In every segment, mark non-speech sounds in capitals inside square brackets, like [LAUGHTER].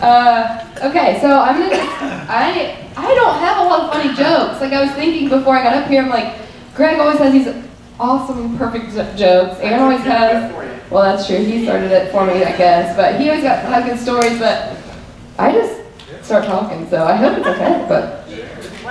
Uh, okay, so I'm gonna. I I don't have a lot of funny jokes. Like I was thinking before I got up here, I'm like, Greg always has these awesome, perfect jokes. Aaron always has. Well, that's true. He started it for me, I guess. But he always got has good stories. But I just start talking, so I hope it's okay. But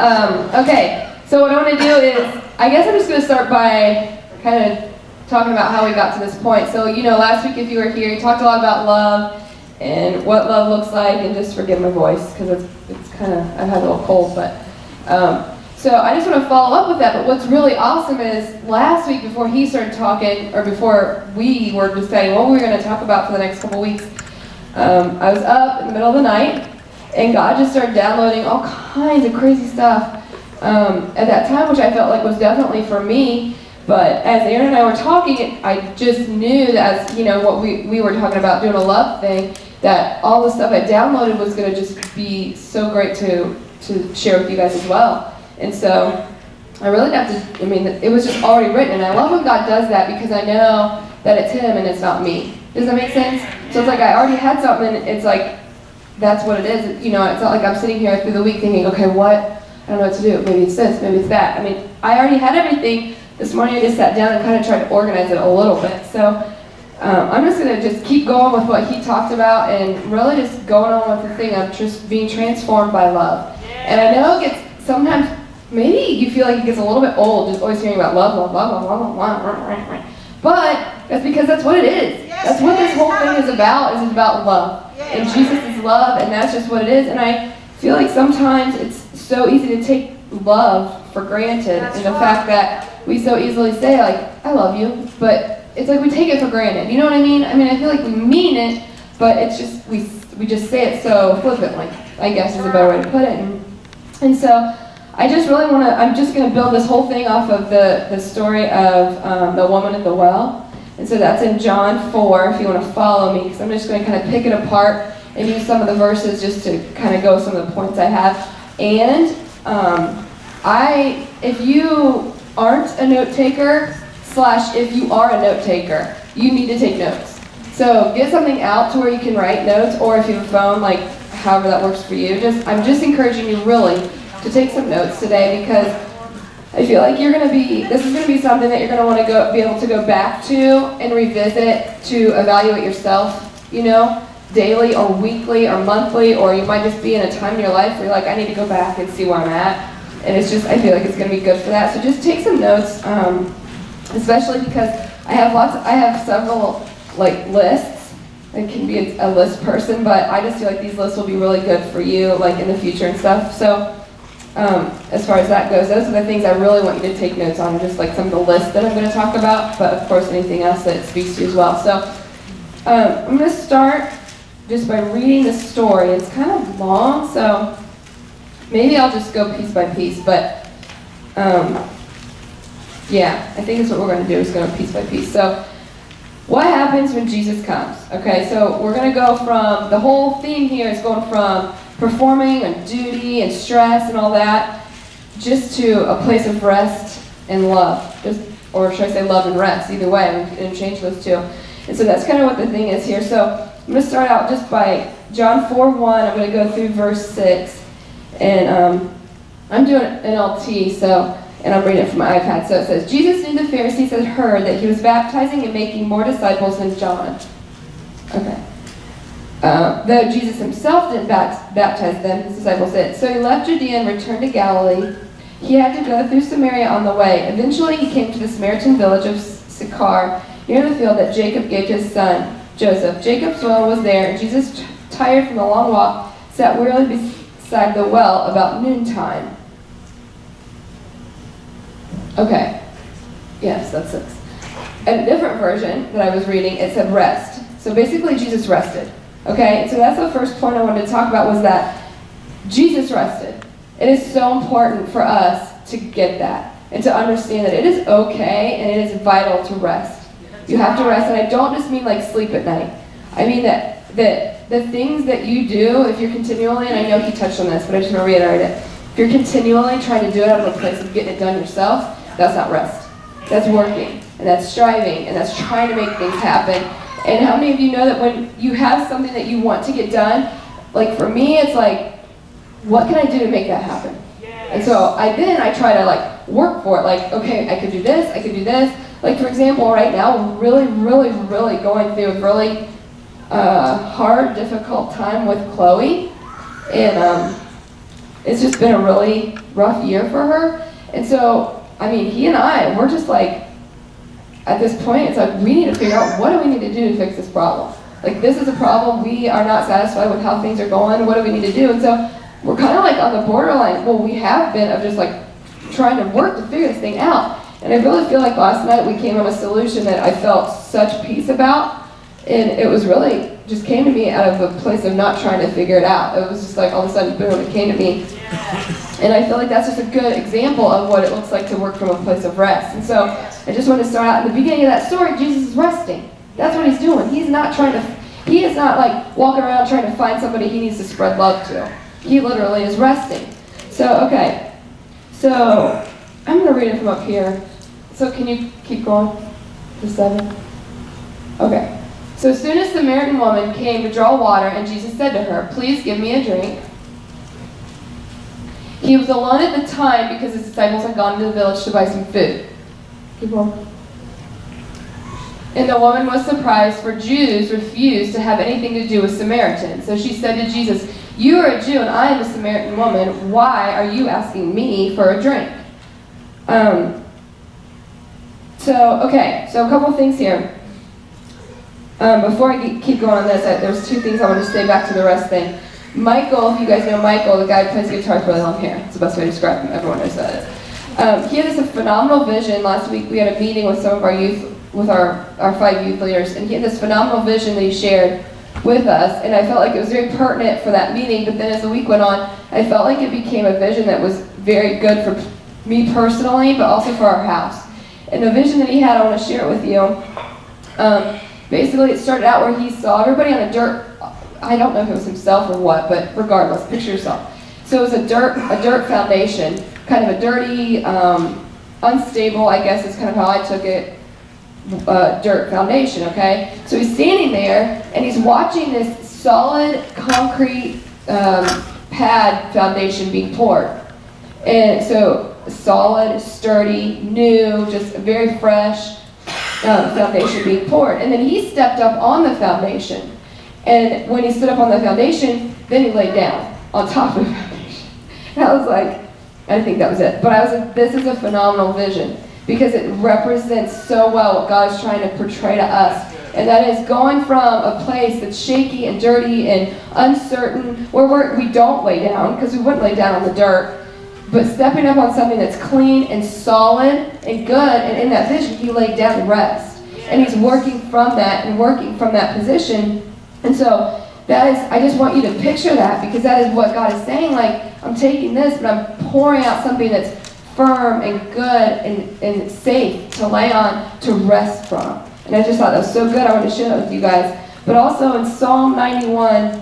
um, okay, so what I want to do is, I guess I'm just going to start by kind of talking about how we got to this point. So you know, last week if you were here, you talked a lot about love and what love looks like, and just forgive my voice because it's it's kind of I've had a little cold, but. Um, so I just want to follow up with that. But what's really awesome is last week before he started talking, or before we were deciding what we were going to talk about for the next couple weeks, um, I was up in the middle of the night, and God just started downloading all kinds of crazy stuff um, at that time, which I felt like was definitely for me. But as Aaron and I were talking, I just knew that as you know what we, we were talking about doing a love thing, that all the stuff I downloaded was going to just be so great to to share with you guys as well. And so I really have to, I mean, it was just already written. And I love when God does that because I know that it's Him and it's not me. Does that make sense? So it's like I already had something, it's like, that's what it is. You know, it's not like I'm sitting here through the week thinking, okay, what? I don't know what to do. Maybe it's this, maybe it's that. I mean, I already had everything. This morning I just sat down and kind of tried to organize it a little bit. So um, I'm just going to just keep going with what he talked about and really just going on with the thing of just being transformed by love. And I know it gets sometimes maybe you feel like it gets a little bit old just always hearing about love, love, love, love, love, love, love, love. But that's because that's what it is. That's what this whole thing is about, is it's about love. And Jesus is love, and that's just what it is. And I feel like sometimes it's so easy to take love for granted and the fact that we so easily say, like, I love you, but it's like we take it for granted. You know what I mean? I mean, I feel like we mean it, but it's just, we, we just say it so flippantly, I guess is a better way to put it. And, and so, I just really want to, I'm just going to build this whole thing off of the, the story of um, the woman at the well. And so that's in John 4, if you want to follow me, because I'm just going to kind of pick it apart and use some of the verses just to kind of go some of the points I have. And um, I, if you aren't a note taker, slash if you are a note taker, you need to take notes. So get something out to where you can write notes, or if you have a phone, like however that works for you. Just I'm just encouraging you really to take some notes today because I feel like you're to be, this is to be something that you're to want to go, be able to go back to and revisit to evaluate yourself, you know, daily or weekly or monthly, or you might just be in a time in your life where you're like, I need to go back and see where I'm at. And it's just, I feel like it's going to be good for that. So just take some notes, um, especially because I have lots, I have several like lists. I can be a, a list person, but I just feel like these lists will be really good for you, like in the future and stuff. So um, as far as that goes, those are the things I really want you to take notes on, just like some of the lists that I'm going to talk about, but of course anything else that speaks to you as well. So um, I'm going to start just by reading the story. It's kind of long, so maybe I'll just go piece by piece, but um, yeah, I think that's what we're going to do is go piece by piece. So what happens when Jesus comes? Okay, so we're going to go from, the whole theme here is going from performing and duty and stress and all that, just to a place of rest and love. Just, or should I say love and rest? Either way, we can change those two. And so that's kind of what the thing is here. So I'm going to start out just by John 4 1. I'm going to go through verse 6. And um, I'm doing NLT, so, and I'm reading it from my iPad. So it says, Jesus knew the Pharisees had heard that he was baptizing and making more disciples than John. Okay. Uh, though Jesus himself didn't baptize them, his disciples did. So he left Judea and returned to Galilee. He had to go through Samaria on the way. Eventually he came to the Samaritan village of Sychar, near the field that Jacob gave to his son, Joseph. Jacob's well was there, and Jesus, tired from the long walk, sat wearily beside the well about noontime. Okay. Yes, that's six. A different version that I was reading, it said rest. So basically Jesus rested. Okay, so that's the first point I wanted to talk about was that Jesus rested. It is so important for us to get that and to understand that it is okay and it is vital to rest. You have to rest, and I don't just mean like sleep at night. I mean that that the things that you do, if you're continually, and I know he touched on this, but I just want to reiterate it. If you're continually trying to do it out of a place of getting it done yourself, that's not rest. That's working, and that's striving, and that's trying to make things happen. And how many of you know that when you have something that you want to get done, like for me, it's like, what can I do to make that happen? And so I then I try to like work for it. Like, okay, I could do this, I could do this. Like for example, right now we're really, really, really going through a really uh, hard, difficult time with Chloe, and um, it's just been a really rough year for her. And so, I mean, he and I, we're just like, at this point, it's like we need to figure out what do we need to do to fix this problem. Like this is a problem. We are not satisfied with how things are going. What do we need to do? And so we're kind of like on the borderline. Well, we have been of just like trying to work to figure this thing out. And I really feel like last night we came on a solution that I felt such peace about. And it was really just came to me out of a place of not trying to figure it out. It was just like all of a sudden, boom, it came to me. And I feel like that's just a good example of what it looks like to work from a place of rest. And so I just want to start out in the beginning of that story, Jesus is resting. That's what he's doing. He's not trying to, he is not like walking around trying to find somebody he needs to spread love to. He literally is resting. So, okay. So, I'm going to read it from up here. So, can you keep going to 7? Okay. So, as soon as the Samaritan woman came to draw water, and Jesus said to her, Please give me a drink. He was alone at the time because his disciples had gone to the village to buy some food. Keep. And the woman was surprised, for Jews refused to have anything to do with Samaritans. So she said to Jesus, You are a Jew, and I am a Samaritan woman. Why are you asking me for a drink? Um, so, okay, so a couple things here. Um, before I keep going on this, I, there's two things I want to say back to the rest thing. Michael, if you guys know Michael, the guy who plays guitar with really long hair. It's the best way to describe him. Everyone knows that. Um, he had this phenomenal vision. Last week we had a meeting with some of our youth, with our, our five youth leaders, and he had this phenomenal vision that he shared with us, and I felt like it was very pertinent for that meeting, but then as the week went on, I felt like it became a vision that was very good for me personally, but also for our house. And the vision that he had, I want to share it with you. Um, basically, it started out where he saw everybody on a dirt I don't know if it was himself or what, but regardless, picture yourself. So it was a dirt, a dirt foundation, kind of a dirty, um, unstable, I guess is kind of how I took it, uh, dirt foundation, okay? So he's standing there and he's watching this solid concrete um, pad foundation being poured. And so solid, sturdy, new, just very fresh uh, foundation being poured. And then he stepped up on the foundation and when he stood up on the foundation, then he laid down on top of the [LAUGHS] foundation. I was like, I think that was it. But I was like, this is a phenomenal vision because it represents so well what God is trying to portray to us. And that is going from a place that's shaky and dirty and uncertain, where we're, we don't lay down, because we wouldn't lay down on the dirt, but stepping up on something that's clean and solid and good. And in that vision, he laid down rest. And he's working from that and working from that position and so that is, I just want you to picture that because that is what God is saying. Like, I'm taking this, but I'm pouring out something that's firm and good and, and safe to lay on, to rest from. And I just thought that was so good. I want to share that with you guys. But also in Psalm 91,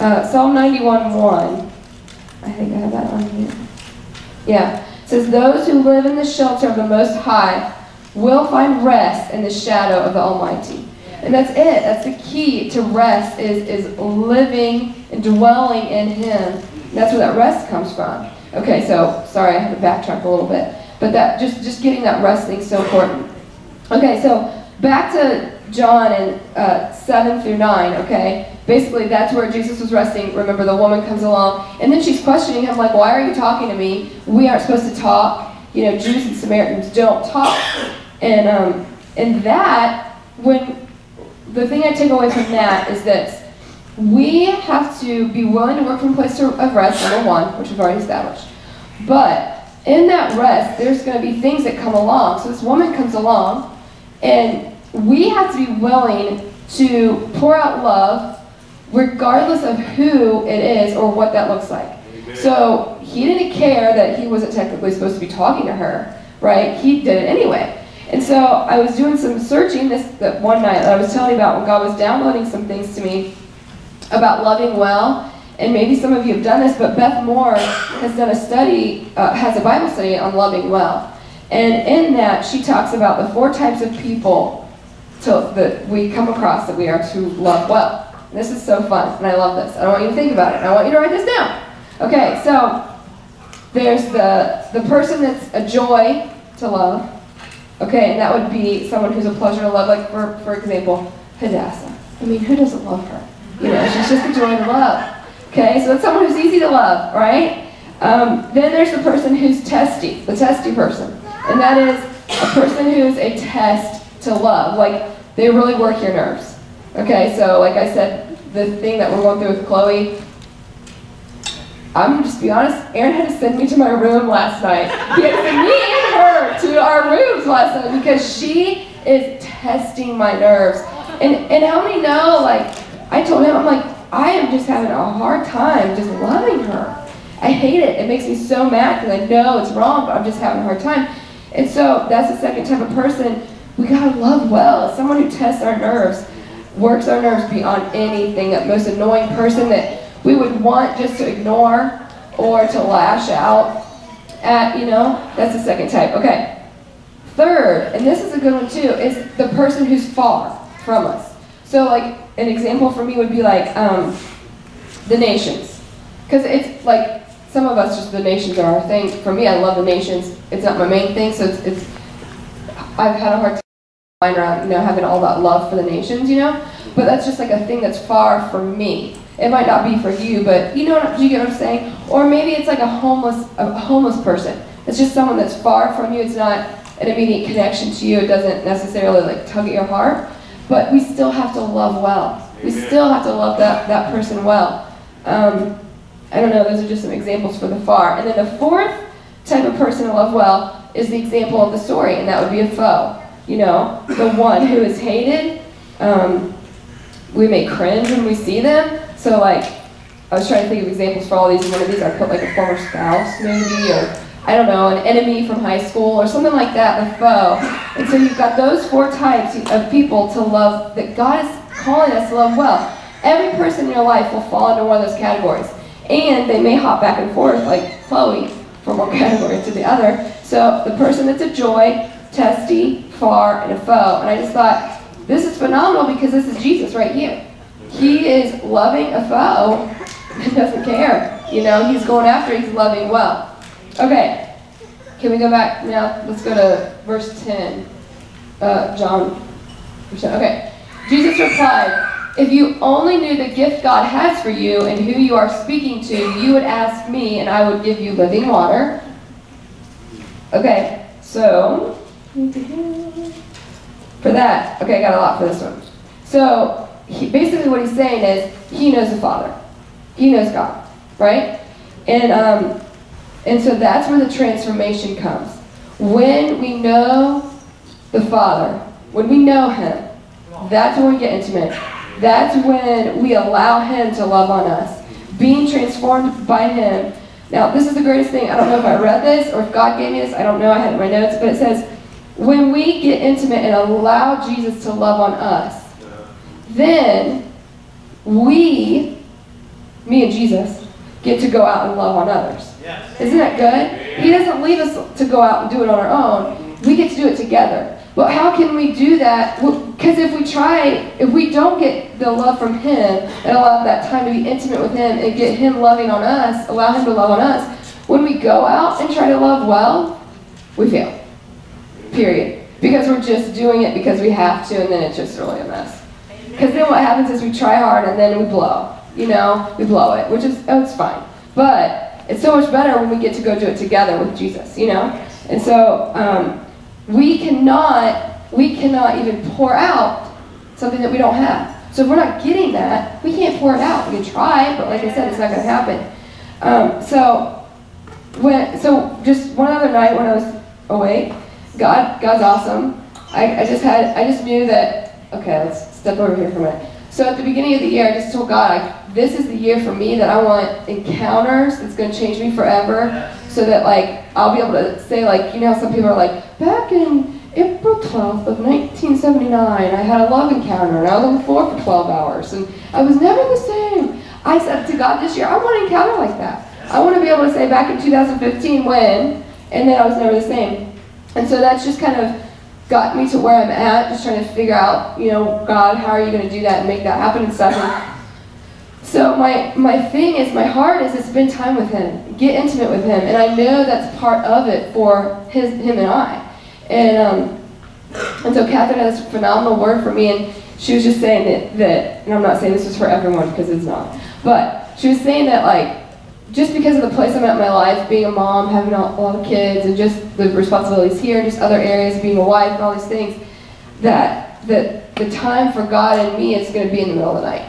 uh, Psalm 91 1, I think I have that on here. Yeah. It says, Those who live in the shelter of the Most High will find rest in the shadow of the Almighty. And that's it. That's the key to rest is, is living and dwelling in Him. And that's where that rest comes from. Okay, so sorry, I had to backtrack a little bit. But that just, just getting that rest thing is so important. Okay, so back to John and uh, 7 through 9, okay? Basically, that's where Jesus was resting. Remember, the woman comes along, and then she's questioning him, like, why are you talking to me? We aren't supposed to talk. You know, Jews and Samaritans don't talk. And, um, and that, when the thing I take away from that is this. We have to be willing to work from place of rest, number one, which we've already established. But in that rest, there's going to be things that come along. So this woman comes along, and we have to be willing to pour out love regardless of who it is or what that looks like. Amen. So he didn't care that he wasn't technically supposed to be talking to her, right? He did it anyway. And so I was doing some searching this that one night that I was telling you about when God was downloading some things to me about loving well. And maybe some of you have done this, but Beth Moore has done a study, uh, has a Bible study on loving well. And in that, she talks about the four types of people to, that we come across that we are to love well. This is so fun, and I love this. I don't want you to think about it. I want you to write this down. Okay, so there's the the person that's a joy to love. Okay, and that would be someone who's a pleasure to love. Like for for example, Hadassah. I mean, who doesn't love her? You know, she's just a joy to love. Okay, so it's someone who's easy to love, right? Um, then there's the person who's testy, the testy person, and that is a person who is a test to love. Like they really work your nerves. Okay, so like I said, the thing that we're going through with Chloe, I'm gonna just be honest, Aaron had to send me to my room last night. He had to send me and her to our rooms last night because she is testing my nerves. And and how many know, like, I told him, I'm like, I am just having a hard time just loving her. I hate it. It makes me so mad because I know it's wrong, but I'm just having a hard time. And so that's the second type of person we gotta love well. Someone who tests our nerves, works our nerves beyond anything. That most annoying person that we would want just to ignore or to lash out at, you know, that's the second type. Okay. Third, and this is a good one too, is the person who's far from us. So like an example for me would be like um, the nations. Because it's like some of us just the nations are our thing. For me, I love the nations. It's not my main thing, so it's, it's I've had a hard time around, you know, having all that love for the nations, you know. But that's just like a thing that's far from me. It might not be for you, but you know, what, do you get what I'm saying? Or maybe it's like a homeless, a homeless person. It's just someone that's far from you. It's not an immediate connection to you. It doesn't necessarily like tug at your heart. But we still have to love well. We still have to love that, that person well. Um, I don't know, those are just some examples for the far. And then the fourth type of person to love well is the example of the story, and that would be a foe. You know, the one who is hated. Um, we may cringe when we see them. So like, I was trying to think of examples for all these, and one of these I put like a former spouse maybe, or I don't know, an enemy from high school, or something like that, a foe. And so you've got those four types of people to love, that God is calling us to love well. Every person in your life will fall into one of those categories. And they may hop back and forth, like Chloe, from one [LAUGHS] category to the other. So the person that's a joy, testy, far, and a foe. And I just thought, this is phenomenal because this is Jesus right here. He is loving a foe and [LAUGHS] doesn't care. You know, he's going after, he's loving well. Okay, can we go back now? Let's go to verse 10. Uh, John. Okay. Jesus replied, If you only knew the gift God has for you and who you are speaking to, you would ask me and I would give you living water. Okay, so, for that, okay, I got a lot for this one. So, he, basically what he's saying is, he knows the Father. He knows God, right? And, um, and so that's where the transformation comes. When we know the Father, when we know Him, that's when we get intimate. That's when we allow Him to love on us. Being transformed by Him. Now, this is the greatest thing. I don't know if I read this or if God gave me this. I don't know. I had it in my notes. But it says, when we get intimate and allow Jesus to love on us, then we, me and Jesus, get to go out and love on others. Yes. Isn't that good? He doesn't leave us to go out and do it on our own. We get to do it together. But how can we do that? Because if we try, if we don't get the love from Him and allow that time to be intimate with Him and get Him loving on us, allow Him to love on us, when we go out and try to love well, we fail. Period. Because we're just doing it because we have to, and then it's just really a mess. Because then what happens is we try hard and then we blow. You know, we blow it, which is oh, it's fine. But it's so much better when we get to go do it together with Jesus. You know, and so um, we cannot we cannot even pour out something that we don't have. So if we're not getting that, we can't pour it out. We can try, but like I said, it's not going to happen. Um, so when so just one other night when I was awake, God God's awesome. I, I just had I just knew that okay, let's step over here for a minute. So at the beginning of the year, I just told God, like, this is the year for me that I want encounters that's going to change me forever. So that like I'll be able to say like you know some people are like back in April 12th of 1979 I had a love encounter and I was on the floor for 12 hours and I was never the same. I said to God this year I want an encounter like that. I want to be able to say back in 2015 when and then I was never the same. And so that's just kind of got me to where I'm at, just trying to figure out, you know, God, how are you going to do that and make that happen and stuff. And so my my thing is my heart is to spend time with him, get intimate with him, and I know that's part of it for his him and I. And um, and so Catherine had this phenomenal word for me, and she was just saying that that, and I'm not saying this is for everyone because it's not, but she was saying that like just because of the place I'm at in my life, being a mom, having a lot of kids, and just the responsibilities here, just other areas, being a wife, and all these things, that that the time for God and me is going to be in the middle of the night.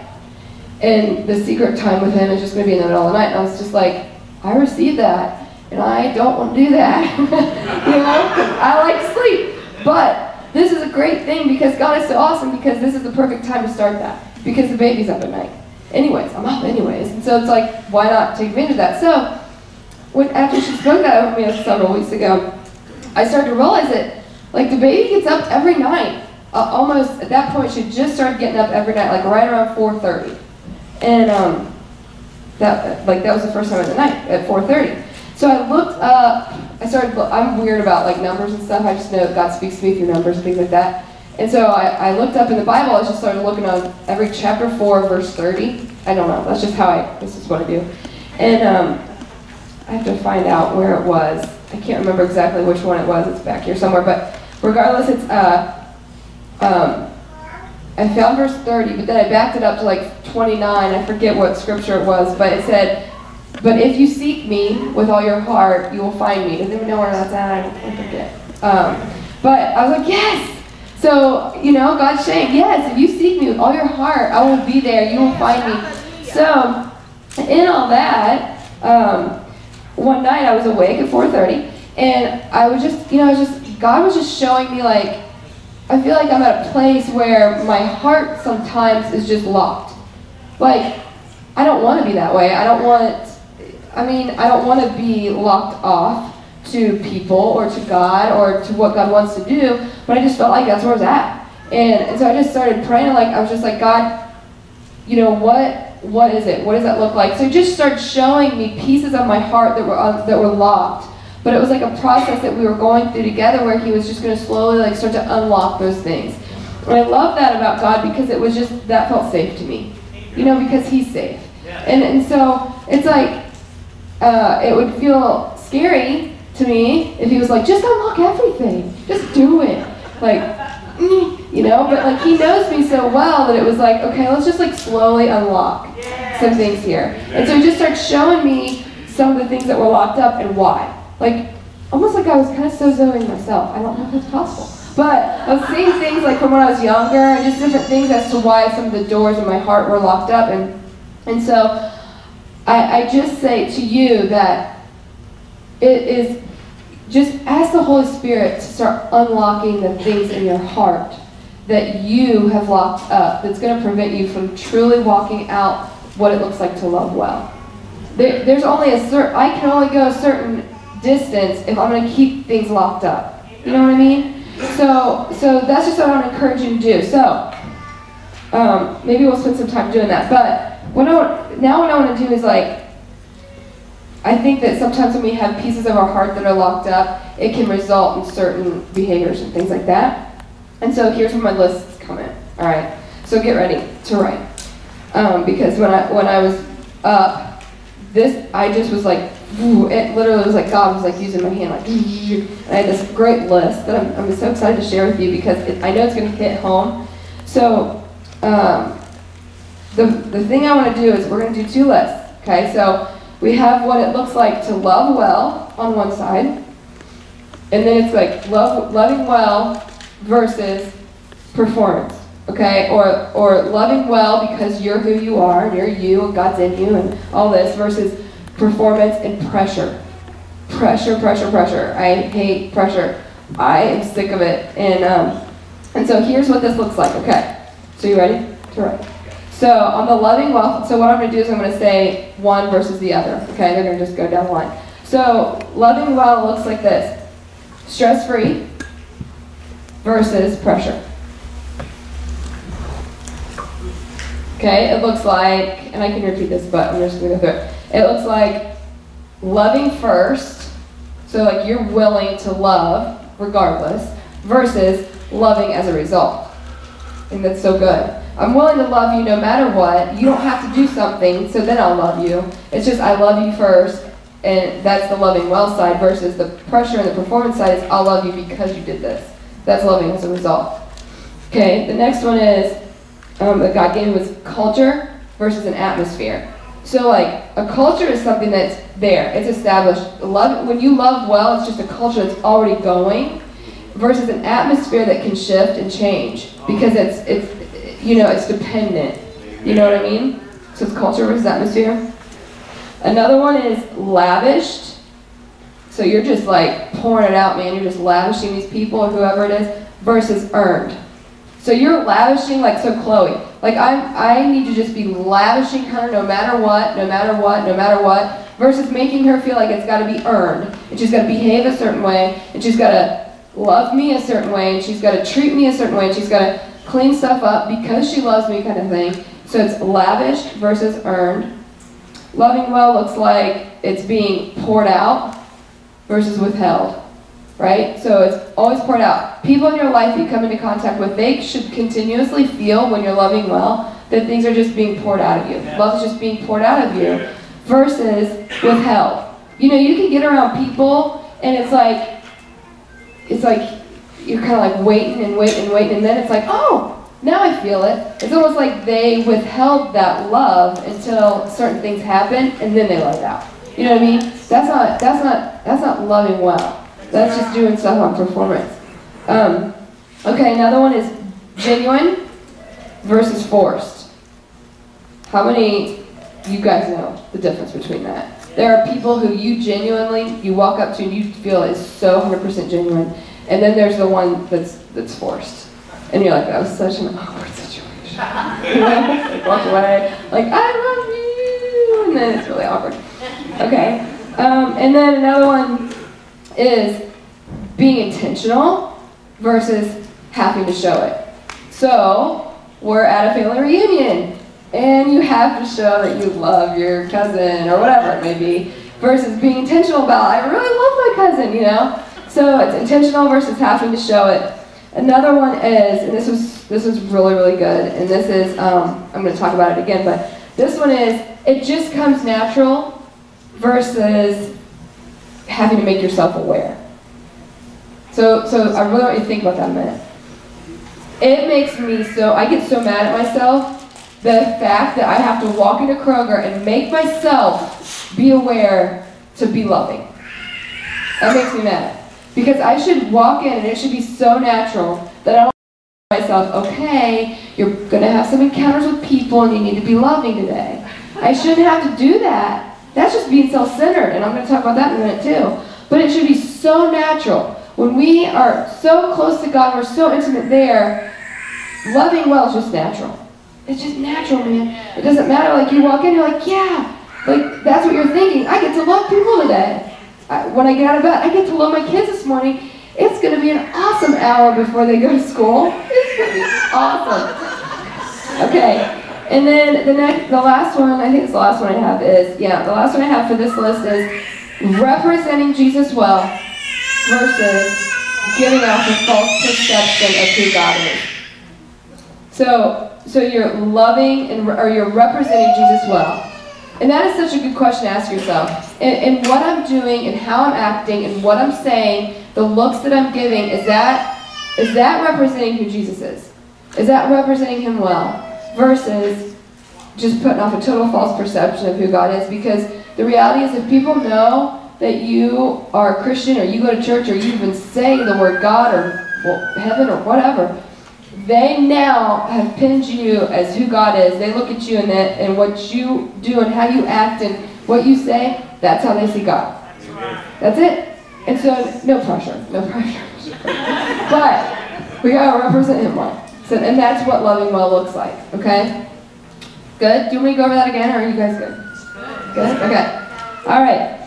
And the secret time with Him is just going to be in the middle of the night. And I was just like, I received that, and I don't want to do that. [LAUGHS] you know, I like sleep. But this is a great thing because God is so awesome because this is the perfect time to start that because the baby's up at night. Anyways, I'm up anyways. And so it's like, why not take advantage of that? So when, after she spoke that over me several weeks ago, I started to realize that like the baby gets up every night. Uh, almost at that point, she just started getting up every night, like right around 4:30, and um, that like that was the first time of the night at 4:30. So I looked up. I started. I'm weird about like numbers and stuff. I just know God speaks to me through numbers and things like that. And so I, I looked up in the Bible. I just started looking on every chapter four, verse 30. I don't know. That's just how I. This is what I do. And um, I have to find out where it was. I can't remember exactly which one it was. It's back here somewhere. But regardless, it's uh, um, I found verse 30, but then I backed it up to like 29. I forget what scripture it was, but it said, But if you seek me with all your heart, you will find me. Does anyone know where that's at? I forget. Um, but I was like, Yes! So, you know, God's saying, Yes, if you seek me with all your heart, I will be there. You will find me. So, in all that, um, one night I was awake at 4:30, and I was just, you know, I was just, God was just showing me like, I feel like I'm at a place where my heart sometimes is just locked. Like, I don't want to be that way. I don't want, I mean, I don't want to be locked off to people or to God or to what God wants to do, but I just felt like that's where I was at. And, and so I just started praying, like, I was just like, God, you know, what what is it? What does that look like? So just started showing me pieces of my heart that were uh, that were locked. But it was like a process that we were going through together where he was just going to slowly like start to unlock those things. And I love that about God because it was just that felt safe to me. You know, because he's safe. And and so it's like uh, it would feel scary to me if he was like, just unlock everything. Just do it. Like mm, you know, but like he knows me so well that it was like, okay, let's just like slowly unlock some things here. And so he just started showing me some of the things that were locked up and why. Like, almost like I was kind of so-zoing myself. I don't know if that's possible. But I was seeing things like from when I was younger and just different things as to why some of the doors in my heart were locked up. And, and so I, I just say to you that it is just ask the Holy Spirit to start unlocking the things in your heart that you have locked up that's going to prevent you from truly walking out what it looks like to love well. There, there's only a certain, I can only go a certain distance if I'm going to keep things locked up. You know what I mean? So, so that's just what I want to encourage you to do. So, um, maybe we'll spend some time doing that. But what I now what I want to do is like, I think that sometimes when we have pieces of our heart that are locked up, it can result in certain behaviors and things like that. And so here's where my list is coming. All right. So get ready to write. Um, because when I when I was up, this I just was like, it literally was like God was like using my hand like, [LAUGHS] and I had this great list that I'm, I'm so excited to share with you because it, I know it's going to hit home. So um, the the thing I want to do is we're going to do two lists. Okay, so we have what it looks like to love well on one side, and then it's like love, loving well versus performance, okay? Or, or loving well because you're who you are, and you're you, and God's in you, and all this, versus performance and pressure. Pressure, pressure, pressure. I hate pressure. I am sick of it. And, um, and so here's what this looks like, okay? So you ready to write? So on the loving well, so what I'm going to do is I'm going to say one versus the other. Okay, they're going to just go down the line. So loving well looks like this: stress-free versus pressure. Okay, it looks like, and I can repeat this, but I'm just going to go through it. It looks like loving first, so like you're willing to love regardless, versus loving as a result. And that's so good. I'm willing to love you no matter what. You don't have to do something, so then I'll love you. It's just I love you first, and that's the loving well side versus the pressure and the performance side is I'll love you because you did this. That's loving as a result. Okay, the next one is um, that God gave was culture versus an atmosphere. So like a culture is something that's there, it's established. Love when you love well, it's just a culture that's already going, versus an atmosphere that can shift and change because it's it's you know it's dependent. You know what I mean? So it's culture versus atmosphere. Another one is lavished. So you're just like pouring it out, man. You're just lavishing these people or whoever it is versus earned. So you're lavishing like so Chloe. Like I I need to just be lavishing her no matter what, no matter what, no matter what, versus making her feel like it's got to be earned. And she's got to behave a certain way, and she's got to love me a certain way, and she's got to treat me a certain way, and she's got to clean stuff up because she loves me kind of thing. So it's lavished versus earned. Loving well looks like it's being poured out versus withheld right? So it's always poured out. People in your life you come into contact with, they should continuously feel when you're loving well that things are just being poured out of you. Love is just being poured out of you versus withheld. You know, you can get around people and it's like, it's like you're kind of like waiting and waiting and waiting and then it's like, oh, now I feel it. It's almost like they withheld that love until certain things happen and then they let it out. You know what I mean? That's not, that's not, that's not loving well. That's just doing stuff on performance. Um, okay, another one is genuine versus forced. How many you guys know the difference between that? There are people who you genuinely you walk up to and you feel is so 100% genuine, and then there's the one that's that's forced, and you're like, that was such an awkward situation. [LAUGHS] walk away, like I love you, and then it's really awkward. Okay, um, and then another one is being intentional versus having to show it. So, we're at a family reunion, and you have to show that you love your cousin or whatever it may be, versus being intentional about, I really love my cousin, you know? So, it's intentional versus having to show it. Another one is, and this was this was really really good, and this is um, I'm going to talk about it again, but this one is it just comes natural versus having to make yourself aware. So, so I really want you to think about that a minute. It makes me so, I get so mad at myself, the fact that I have to walk into Kroger and make myself be aware to be loving. That makes me mad. Because I should walk in and it should be so natural that I don't tell myself, okay, you're going to have some encounters with people and you need to be loving today. I shouldn't have to do that. That's just being self-centered, and I'm going to talk about that in a minute too. But it should be so natural. When we are so close to God, we're so intimate there, loving well is just natural. It's just natural, man. It doesn't matter. Like you walk in, you're like, yeah, like that's what you're thinking. I get to love people today. When I get out of bed, I get to love my kids this morning. It's going to be an awesome hour before they go to school. It's going to be awesome. Okay. And then the next, the last one, I think it's the last one I have is, yeah, the last one I have for this list is representing Jesus well versus giving off a false perception of who God is. So, so you're loving and or you're representing Jesus well. And that is such a good question to ask yourself. And, what I'm doing and how I'm acting and what I'm saying, the looks that I'm giving, is that is that representing who Jesus is? Is that representing him well? Versus just putting off a total false perception of who God is. Because the reality is if people know that you are a Christian or you go to church or you even say the word God or well, heaven or whatever, they now have pinned you as who God is. They look at you and, that, and what you do and how you act and what you say, that's how they see God. That's it. And so, no pressure, no pressure. [LAUGHS] but we gotta represent Him well. So, and that's what loving well looks like, okay? Good? Do you want me to go over that again, or are you guys good? Good? Okay. All right.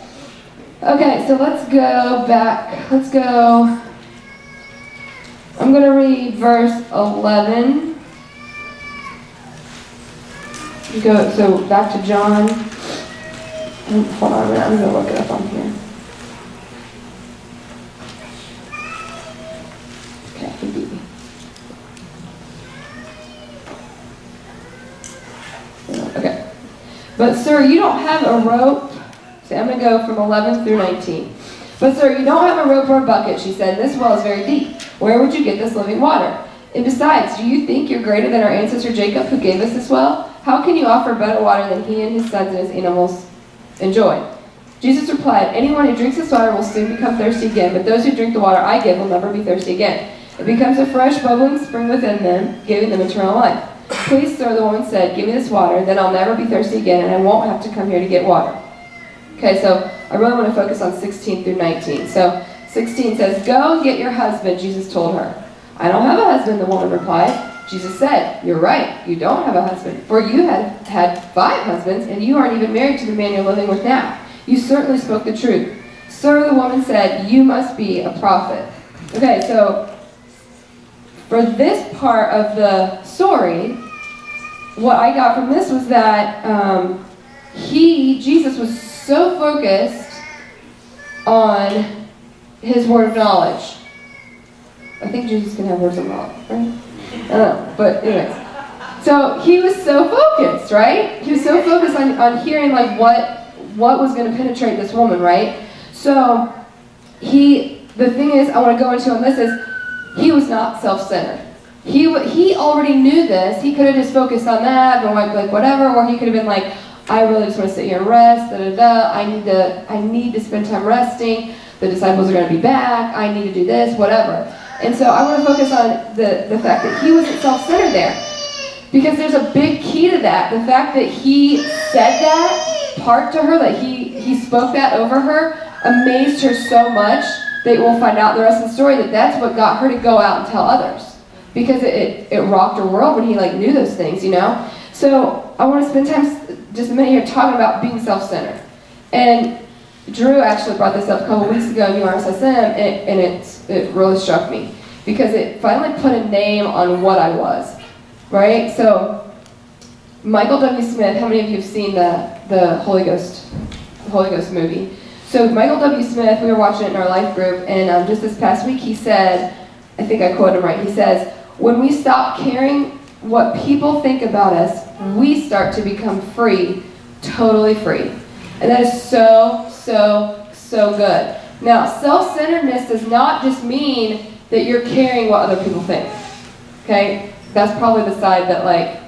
Okay, so let's go back. Let's go. I'm going to read verse 11. Go, so back to John. Hold on a minute, I'm going to look it up on here. Okay. But, sir, you don't have a rope. See, I'm going to go from 11 through 19. But, sir, you don't have a rope or a bucket, she said. This well is very deep. Where would you get this living water? And besides, do you think you're greater than our ancestor Jacob who gave us this well? How can you offer better water than he and his sons and his animals enjoy? Jesus replied, Anyone who drinks this water will soon become thirsty again, but those who drink the water I give will never be thirsty again. It becomes a fresh, bubbling spring within them, giving them eternal life. Please, sir, the woman said, Give me this water, then I'll never be thirsty again, and I won't have to come here to get water. Okay, so I really want to focus on 16 through 19. So 16 says, Go and get your husband, Jesus told her. I don't have a husband, the woman replied. Jesus said, You're right, you don't have a husband, for you had had five husbands, and you aren't even married to the man you're living with now. You certainly spoke the truth. Sir, the woman said, You must be a prophet. Okay, so for this part of the story, what I got from this was that um, he, Jesus, was so focused on his word of knowledge. I think Jesus can have words of knowledge, right? I know, but anyways. So he was so focused, right? He was so focused on, on hearing like what what was going to penetrate this woman, right? So he, the thing is, I want to go into on this is, he was not self-centered. He, he already knew this. He could have just focused on that, and like, like whatever, or he could have been like, I really just want to sit here and rest, da da da. I need to, I need to spend time resting. The disciples are going to be back. I need to do this, whatever. And so I want to focus on the, the fact that he wasn't self-centered there. Because there's a big key to that. The fact that he said that part to her, that he, he spoke that over her, amazed her so much that we'll find out the rest of the story that that's what got her to go out and tell others. Because it, it, it rocked her world when he like knew those things, you know? So I want to spend time, just a minute here, talking about being self-centered. And Drew actually brought this up a couple weeks ago in URSSM, and, it, and it, it really struck me. Because it finally put a name on what I was right? So Michael W. Smith, how many of you have seen the, the Holy Ghost the Holy Ghost movie? So Michael W. Smith, we were watching it in our life group, and um, just this past week he said, I think I quoted him right, he says, when we stop caring what people think about us, we start to become free, totally free. And that is so, so, so good. Now, self-centeredness does not just mean that you're caring what other people think. Okay? that's probably the side that like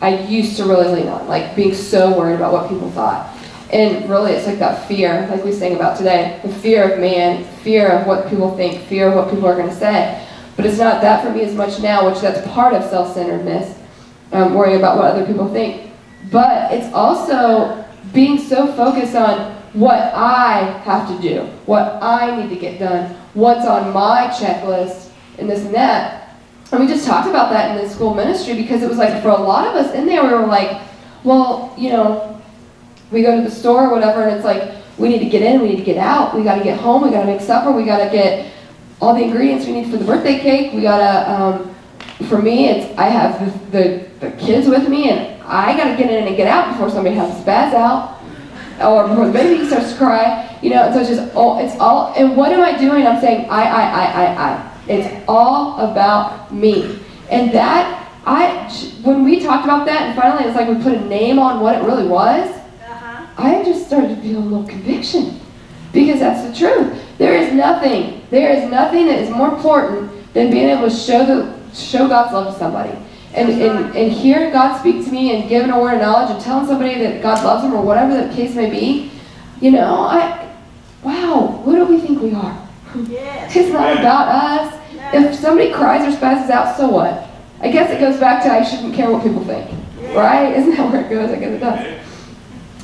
I used to really lean on, like being so worried about what people thought. And really, it's like that fear, like we sang about today, the fear of man, fear of what people think, fear of what people are going to say. But it's not that for me as much now, which that's part of self-centeredness, um, worrying about what other people think. But it's also being so focused on what I have to do, what I need to get done, what's on my checklist, and this and that, and we just talked about that in the school ministry because it was like for a lot of us in there, we were like, well, you know, we go to the store or whatever, and it's like, we need to get in, we need to get out, we got to get home, we got to make supper, we got to get all the ingredients we need for the birthday cake, we got to, um, for me, it's, I have the, the, the kids with me, and I got to get in and get out before somebody has to spaz out, or before the baby starts to cry, you know, and so it's just, all, it's all, and what am I doing? I'm saying, I, I, I, I, I. It's all about me. And that, I, when we talked about that, and finally it's like we put a name on what it really was, uh-huh. I just started to feel a little conviction. Because that's the truth. There is nothing, there is nothing that is more important than being able to show, the, show God's love to somebody. And, and, and hearing God speak to me and giving a word of knowledge and telling somebody that God loves them or whatever the case may be, you know, I, wow, who do we think we are? Yes. [LAUGHS] It's not about us. If somebody cries or spazzes out, so what? I guess it goes back to I shouldn't care what people think. Right? [LAUGHS] Isn't that where it goes? I guess it does.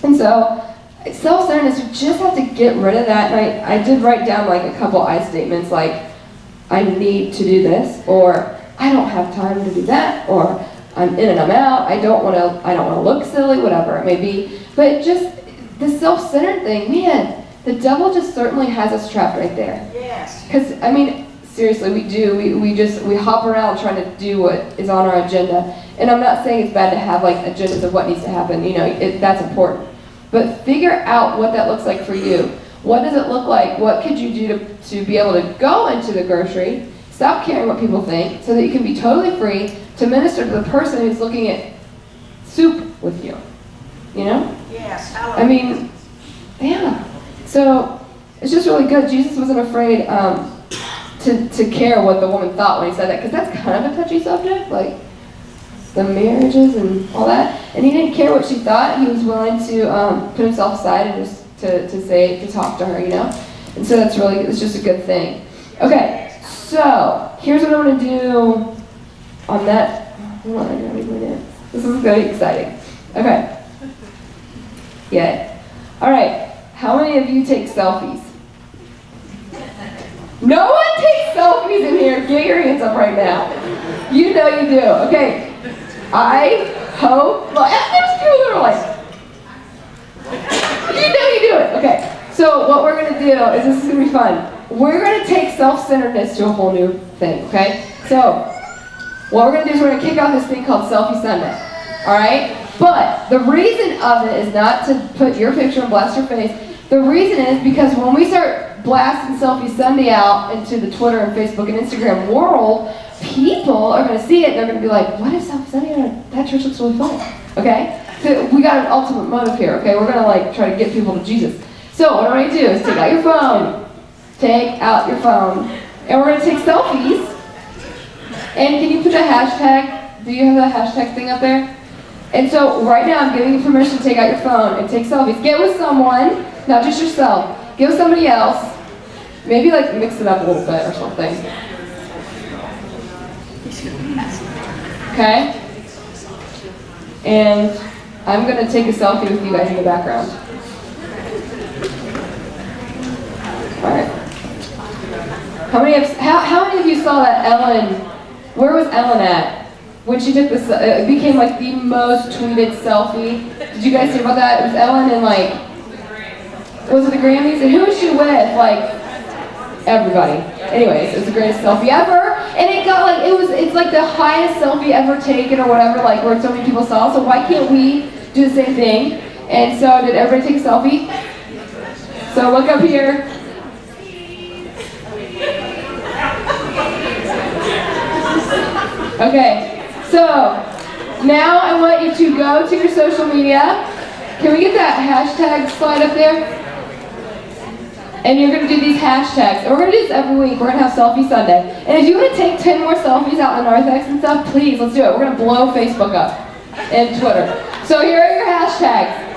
And so, self-centeredness, you just have to get rid of that. And I, I did write down like a couple I statements like, I need to do this, or I don't have time to do that, or I'm in and I'm out, I don't want to, I don't want to look silly, whatever it may be. But just the self-centered thing, man, the devil just certainly has us trapped right there. Yes. Because, I mean, seriously, we do. We, we just, we hop around trying to do what is on our agenda. And I'm not saying it's bad to have like agendas of what needs to happen. You know, it, that's important. But figure out what that looks like for you. What does it look like? What could you do to, to be able to go into the grocery, stop caring what people think, so that you can be totally free to minister to the person who's looking at soup with you. You know? Yes, I mean, yeah. So it's just really good. Jesus wasn't afraid um, to, to care what the woman thought when he said that, because that's kind of a touchy subject, like the marriages and all that. And he didn't care what she thought. He was willing to um, put himself aside and just to, to say, to talk to her, you know? And so that's really, it's just a good thing. Okay, so here's what I'm going to do on that. Hold on, I. This is very exciting. Okay. Yeah. All right. How many of you take selfies? No one takes selfies in here. Get your hands up right now. You know you do. Okay. I hope. Well, there's people that are like, you know you do it. Okay. So what we're gonna do is this is gonna be fun. We're gonna take self-centeredness to a whole new thing. Okay. So what we're gonna do is we're gonna kick off this thing called Selfie Sunday. All right. But the reason of it is not to put your picture and blast your face. The reason is because when we start blasting Selfie Sunday out into the Twitter and Facebook and Instagram world, people are going to see it. They're going to be like, "What is Selfie Sunday? That church looks really fun." Okay, so we got an ultimate motive here. Okay, we're going to like try to get people to Jesus. So what I'm going to do is take out your phone, take out your phone, and we're going to take selfies. And can you put a hashtag? Do you have that hashtag thing up there? And so right now I'm giving you permission to take out your phone and take selfies. Get with someone, not just yourself. Get with somebody else. Maybe like mix it up a little bit or something. Okay? And I'm gonna take a selfie with you guys in the background. Alright. How many of how, how many of you saw that Ellen where was Ellen at? when she took this, it became like the most tweeted selfie. Did you guys see about that? It was Ellen and like, was it the Grammys? And who was she with? Like, everybody. Anyways, it was the greatest selfie ever. And it got like, it was, it's like the highest selfie ever taken or whatever, like where so many people saw. So why can't we do the same thing? And so did everybody take a selfie? So look up here. Okay, so, now I want you to go to your social media. Can we get that hashtag slide up there? And you're going to do these hashtags. And we're going to do this every week. We're going to have Selfie Sunday. And if you want to take 10 more selfies out on Narthex and stuff, please, let's do it. We're going to blow Facebook up and Twitter. So here are your hashtags.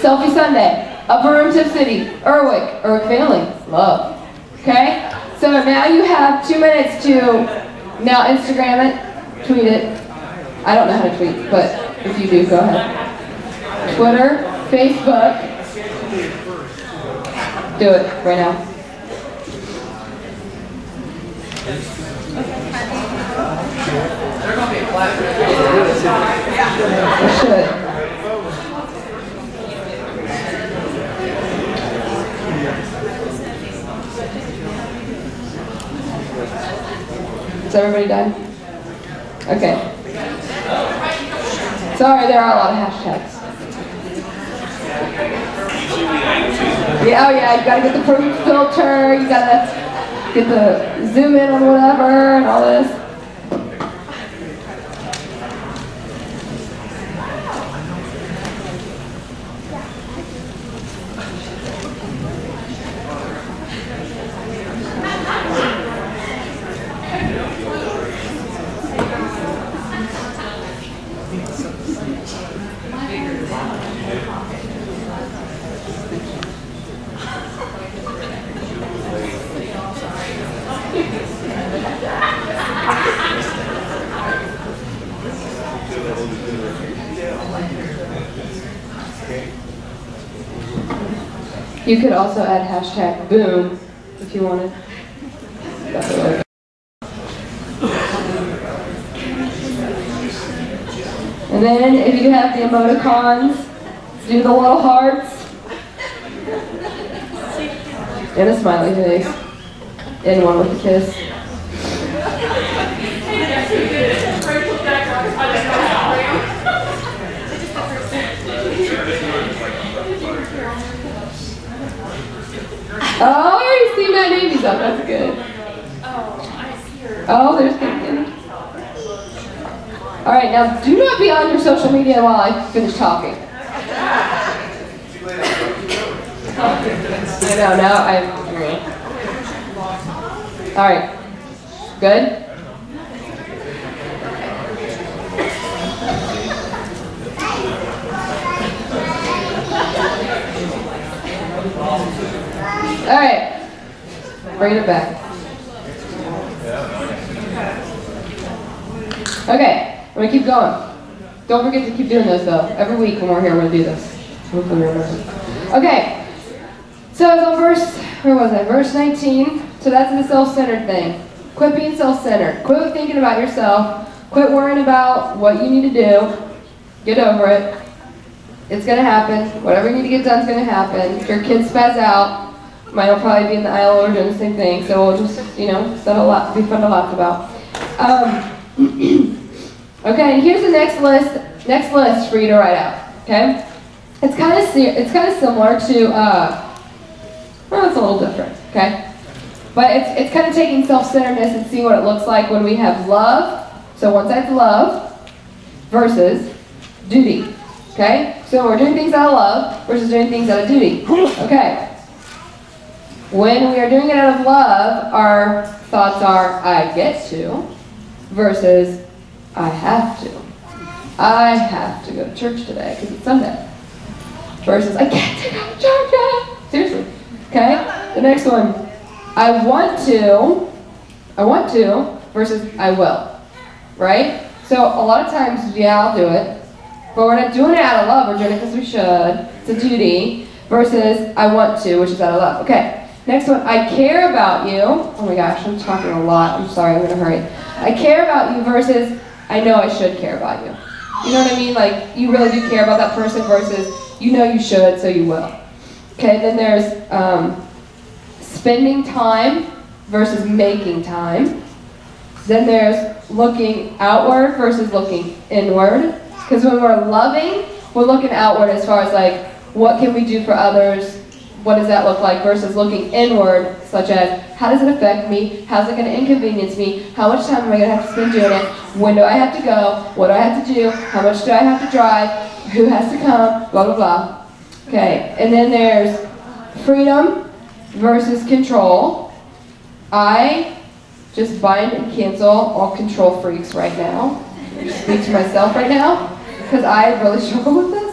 Selfie Sunday, Upper Room Tipp City, Erwick, Erwick Family, love. Okay? So now you have two minutes to now Instagram it, tweet it, I don't know how to tweet, but if you do, go ahead. Twitter, Facebook. Do it right now. It should. Is everybody done? Okay. Sorry, there are a lot of hashtags. Yeah, oh yeah, you gotta get the perfect filter, you gotta get the zoom in on whatever and all this. You could also add hashtag boom if you wanted. And then if you have the emoticons, do the little hearts. And a smiley face. And one with a kiss. Oh, I see Matt navies up. That's good. Oh, there's Caitlin. All right, now do not be on your social media while I finish talking. I know, now I'm... All right. Good? All right. Bring it back. Okay, I'm gonna keep going. Don't forget to keep doing this though. Every week when we're here, we're gonna do this. Hopefully. Okay. So on verse, where was I? Verse 19. So that's the self-centered thing. Quit being self-centered. Quit thinking about yourself. Quit worrying about what you need to do. Get over it. It's gonna happen. Whatever you need to get done is gonna happen. Your kids spaz out, mine will probably be in the aisle or doing the same thing. So we'll just, you know, that'll be fun to laugh about. Um, [CLEARS THROAT] okay, here's the next list. Next list for you to write out. Okay, it's kind of it's kind of similar to. Uh, well, it's a little different. Okay, but it's it's kind of taking self-centeredness and seeing what it looks like when we have love. So one side's love versus duty. Okay? So we're doing things out of love versus doing things out of duty. Okay. When we are doing it out of love, our thoughts are, I get to, versus, I have to. I have to go to church today because it's Sunday. Versus, I get to go to church. Ah, seriously. Okay? The next one, I want to, I want to, versus I will. Right? So a lot of times, yeah, I'll do it. But we're not doing it out of love, we're doing it because we should. It's a duty. Versus I want to, which is out of love. Okay. Next one, I care about you. Oh my gosh, I'm talking a lot. I'm sorry, I'm gonna hurry. I care about you versus I know I should care about you. You know what I mean? Like you really do care about that person versus you know you should, so you will. Okay, then there's um, spending time versus making time. Then there's looking outward versus looking inward. Because when we're loving, we're looking outward as far as like, what can we do for others? What does that look like? Versus looking inward, such as, how does it affect me? How's it going to inconvenience me? How much time am I going to have to spend doing it? When do I have to go? What do I have to do? How much do I have to drive? Who has to come? Blah, blah, blah. Okay, and then there's freedom versus control. I just bind and cancel all control freaks right now. Speak to myself right now because I really [LAUGHS] struggle with this.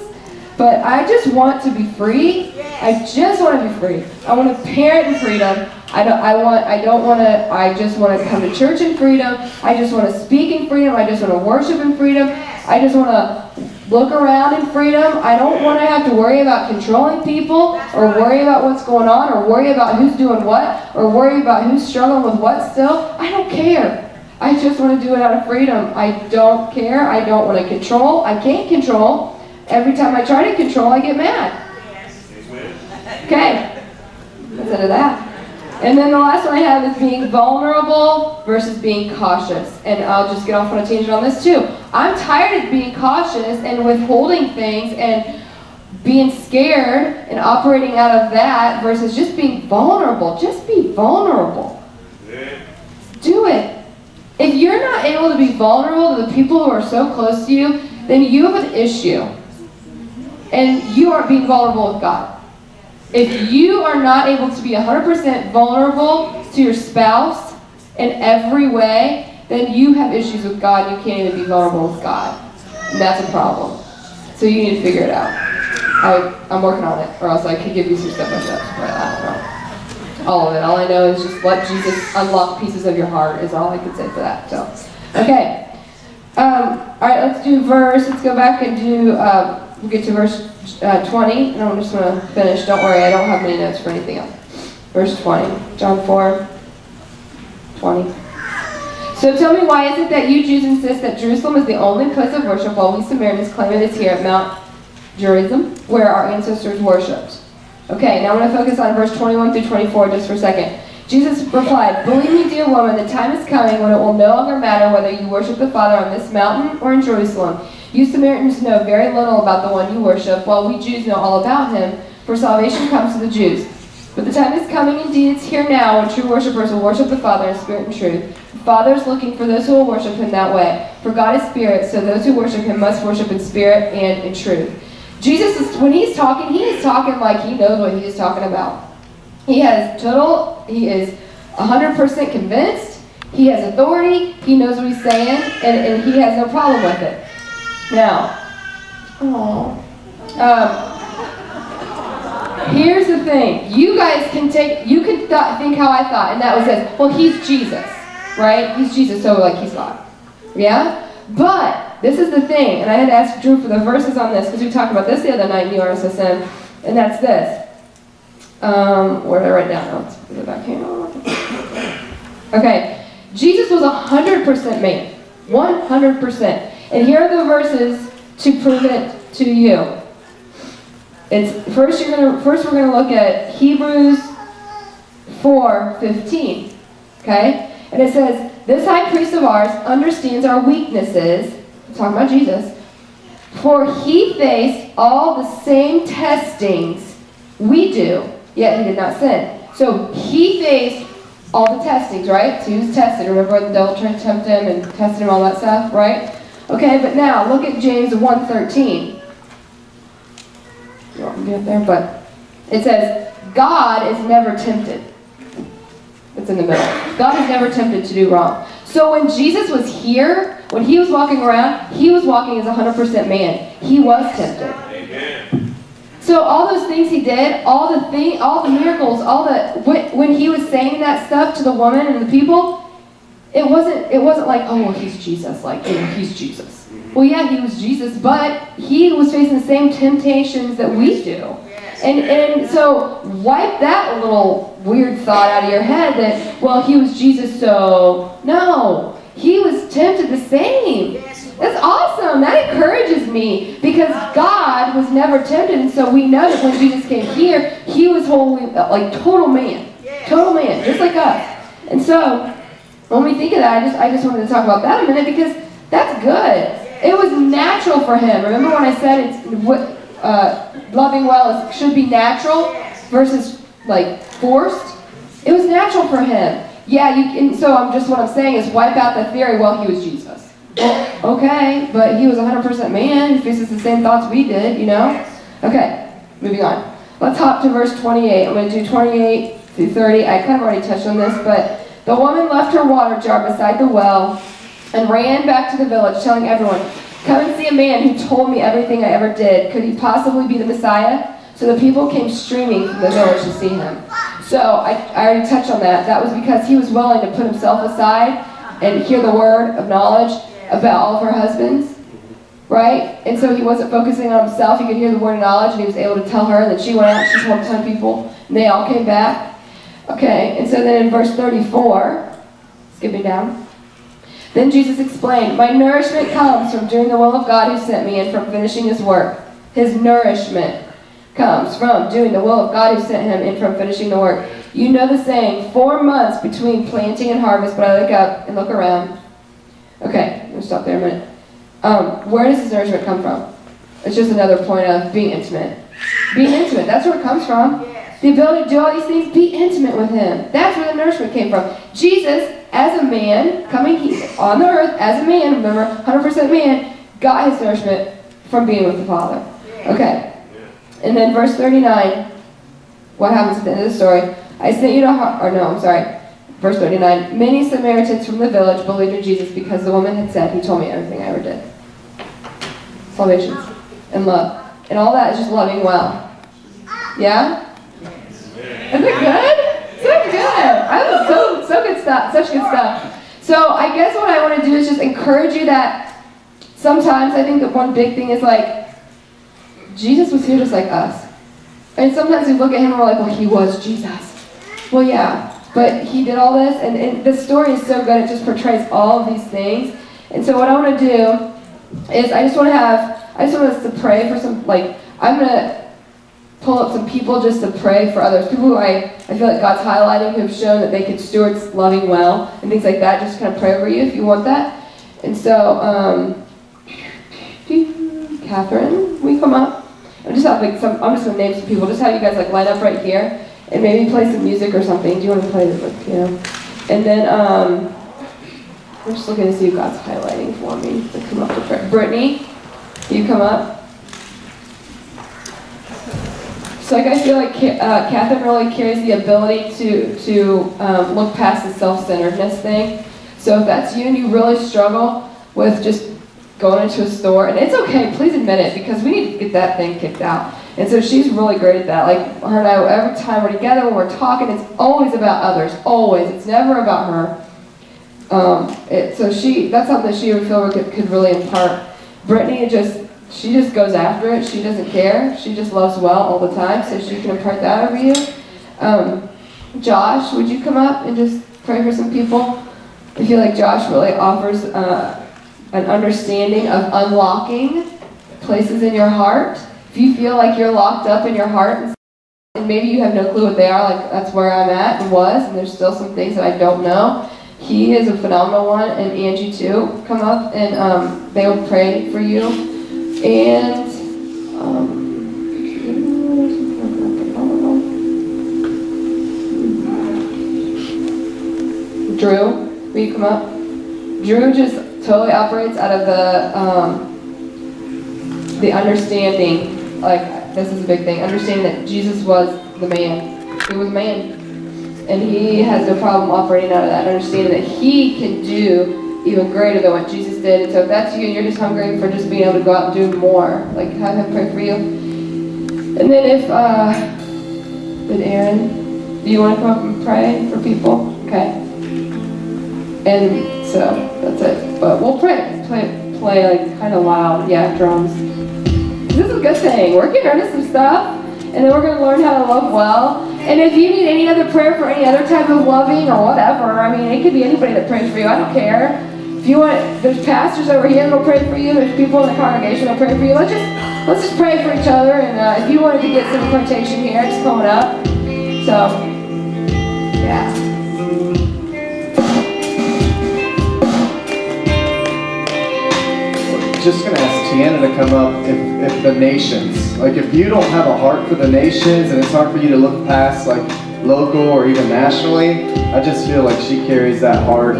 But I just want to be free. I just want to be free. I want to parent in freedom. I don't. I want. I don't want to. I just want to come to church in freedom. I just want to speak in freedom. I just want to worship in freedom. I just want to look around in freedom. I don't want to have to worry about controlling people or worry about what's going on or worry about who's doing what or worry about who's struggling with what still. I don't care. I just want to do it out of freedom. I don't care. I don't want to control. I can't control. Every time I try to control, I get mad. Okay. It of that. And then the last one I have is being vulnerable versus being cautious. And I'll just get off on a tangent on this too. I'm tired of being cautious and withholding things and being scared and operating out of that versus just being vulnerable. Just be vulnerable. Do it. If you're not able to be vulnerable to the people who are so close to you, then you have an issue. And you aren't being vulnerable with God. If you are not able to be 100% vulnerable to your spouse in every way, then you have issues with God. You can't even be vulnerable with God. And that's a problem. So you need to figure it out. I, I'm working on it, or else I could give you some step by steps, but I don't know all of it. All I know is just let Jesus unlock pieces of your heart is all I could say for that. So, okay. Um, all right, let's do verse. Let's go back and do, uh, we'll get to verse uh, 20, and I'm just going to finish. Don't worry, I don't have many notes for anything else. Verse 20, John 4, 20. So tell me, why is it that you Jews insist that Jerusalem is the only place of worship, while we Samaritans claim it is here at Mount Gerizim, where our ancestors worshipped? Okay, now I'm going to focus on verse 21 through 24 just for a second. Jesus replied, Believe me, dear woman, the time is coming when it will no longer matter whether you worship the Father on this mountain or in Jerusalem. You Samaritans know very little about the one you worship, while we Jews know all about him, for salvation comes to the Jews. But the time is coming, indeed it's here now, when true worshippers will worship the Father in spirit and truth. The Father is looking for those who will worship him that way. For God is spirit, so those who worship him must worship in spirit and in truth. Jesus, is, when he's talking, he is talking like he knows what he is talking about. He has total, he is 100% convinced. He has authority. He knows what he's saying, and, and he has no problem with it. Now, um, here's the thing. You guys can take, you can th- think how I thought, and that was this. Well, he's Jesus, right? He's Jesus, so like he's God. Yeah? But this is the thing, and I had to ask Drew for the verses on this because we talked about this the other night in the RSSM, and that's this. Um, where did I write down? Oh, let's put it back here. Okay, Jesus was 100% man. 100%. And here are the verses to prove it to you. It's first you're gonna first we're gonna look at Hebrews 4:15. Okay? And it says, This high priest of ours understands our weaknesses. I'm talking about Jesus. For he faced all the same testings we do, yet he did not sin. So he faced all the testings, right? So he was tested. Remember when the devil tried to tempt him and tested him, all that stuff, right? Okay, but now look at James 1.13. You to get there? But it says, God is never tempted. It's in the middle. God is never tempted to do wrong. So when Jesus was here, when he was walking around, he was walking as 100% man. He was tempted. Amen. So all those things he did, all the thing, all the miracles, all the when he was saying that stuff to the woman and the people, it wasn't it wasn't like oh well he's Jesus like you know he's Jesus. Well yeah he was Jesus, but he was facing the same temptations that we do. And, and so wipe that little weird thought out of your head that, well, he was Jesus, so no. He was tempted the same. That's awesome. That encourages me because God was never tempted. And so we know that when Jesus came here, he was holy, like total man. Total man, just like us. And so when we think of that, I just, I just wanted to talk about that a minute because that's good. It was natural for him. Remember when I said it's uh, loving well is, should be natural versus like forced. It was natural for him. Yeah, you so I'm just what I'm saying is wipe out the theory, well, he was Jesus. Well, okay, but he was 100% man. He faces the same thoughts we did, you know? Okay, moving on. Let's hop to verse 28. I'm going to do 28 through 30. I kind of already touched on this, but the woman left her water jar beside the well and ran back to the village, telling everyone, Come and see a man who told me everything I ever did. Could he possibly be the Messiah? So the people came streaming from the village to see him. So I, I already touched on that. That was because he was willing to put himself aside and hear the word of knowledge about all of her husbands. Right? And so he wasn't focusing on himself. He could hear the word of knowledge and he was able to tell her. And then she went out, she told 10 people, and they all came back. Okay, and so then in verse 34, skipping down. Then Jesus explained, My nourishment comes from doing the will of God who sent me and from finishing his work. His nourishment comes from doing the will of God who sent him and from finishing the work. You know the saying, four months between planting and harvest, but I look up and look around. Okay, I'm going to stop there a minute. Um, where does his nourishment come from? It's just another point of being intimate. Being intimate, that's where it comes from. The ability to do all these things, be intimate with him. That's where the nourishment came from. Jesus as a man, coming on the earth as a man, remember, 100% man, got his nourishment from being with the Father. Okay. And then verse 39, what happens at the end of the story? I sent you to, or no, I'm sorry. Verse 39, many Samaritans from the village believed in Jesus because the woman had said, he told me everything I ever did. Salvation and love. And all that is just loving well. Yeah? Isn't it good? So good. I was so so good stuff. Such good stuff. So I guess what I want to do is just encourage you that sometimes I think that one big thing is like Jesus was here just like us. And sometimes we look at him and we're like, well, he was Jesus. Well, yeah, but he did all this, and, and the story is so good. It just portrays all of these things. And so what I want to do is I just want to have, I just want us to pray for some, like, I'm going to pull up some people just to pray for others. People who I, I feel like God's highlighting who have shown that they can steward loving well and things like that. Just kind of pray over you if you want that. And so, um, Catherine, we come up? I'm just like some. I'm just gonna name some people. Just have you guys like line up right here and maybe play some music or something. Do you want to play the know? And then um, I'm just looking to see who God's highlighting for me. So come up to pray. Brittany, you come up. So like I feel like uh, Catherine really carries the ability to to um, look past the self-centeredness thing. So if that's you and you really struggle with just going into a store, and it's okay, please admit it, because we need to get that thing kicked out. And so she's really great at that. Like her and I, every time we're together, when we're talking, it's always about others. Always. It's never about her. Um, it, so she, that's something that she would feel could, could really impart. Brittany just, she just goes after it. She doesn't care. She just loves well all the time. So she can impart that over you. Um, Josh, would you come up and just pray for some people? I feel like Josh really offers uh, an understanding of unlocking places in your heart. If you feel like you're locked up in your heart and maybe you have no clue what they are, like that's where I'm at and was, and there's still some things that I don't know. He is a phenomenal one, and Angie too. Come up and um, they will pray for you. And um, Drew, will you come up? Drew just totally operates out of the um, the understanding. Like this is a big thing. Understanding that Jesus was the man. He was man, and he has no problem operating out of that. Understanding that he can do even greater than what Jesus did. And so if that's you and you're just hungry for just being able to go out and do more, like have him pray for you. And then if uh, did Aaron, do you want to come up and pray for people? Okay. And so that's it. But we'll pray, play, play like kind of loud. Yeah, drums. This is a good thing. We're getting rid of some stuff, and then we're going to learn how to love well. And if you need any other prayer for any other type of loving or whatever, I mean, it could be anybody that prays for you. I don't care. If you want, there's pastors over here that'll pray for you. There's people in the congregation that'll pray for you. Let's just let's just pray for each other. And uh, if you wanted to get some quotation here, just coming up. So, yeah. just going to ask Tiana to come up if, if the nations, like if you don't have a heart for the nations and it's hard for you to look past like local or even nationally, I just feel like she carries that heart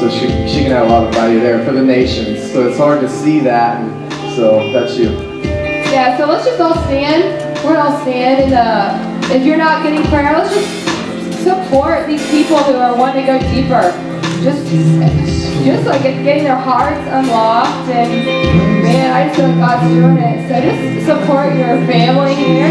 so she, she can have a lot of value there for the nations. So it's hard to see that. So that's you. Yeah, so let's just all stand. We're all stand and uh, if you're not getting prayer, let's just support these people who are wanting to go deeper just just like getting their hearts unlocked and man, I just feel like God's doing it. So just support your family here.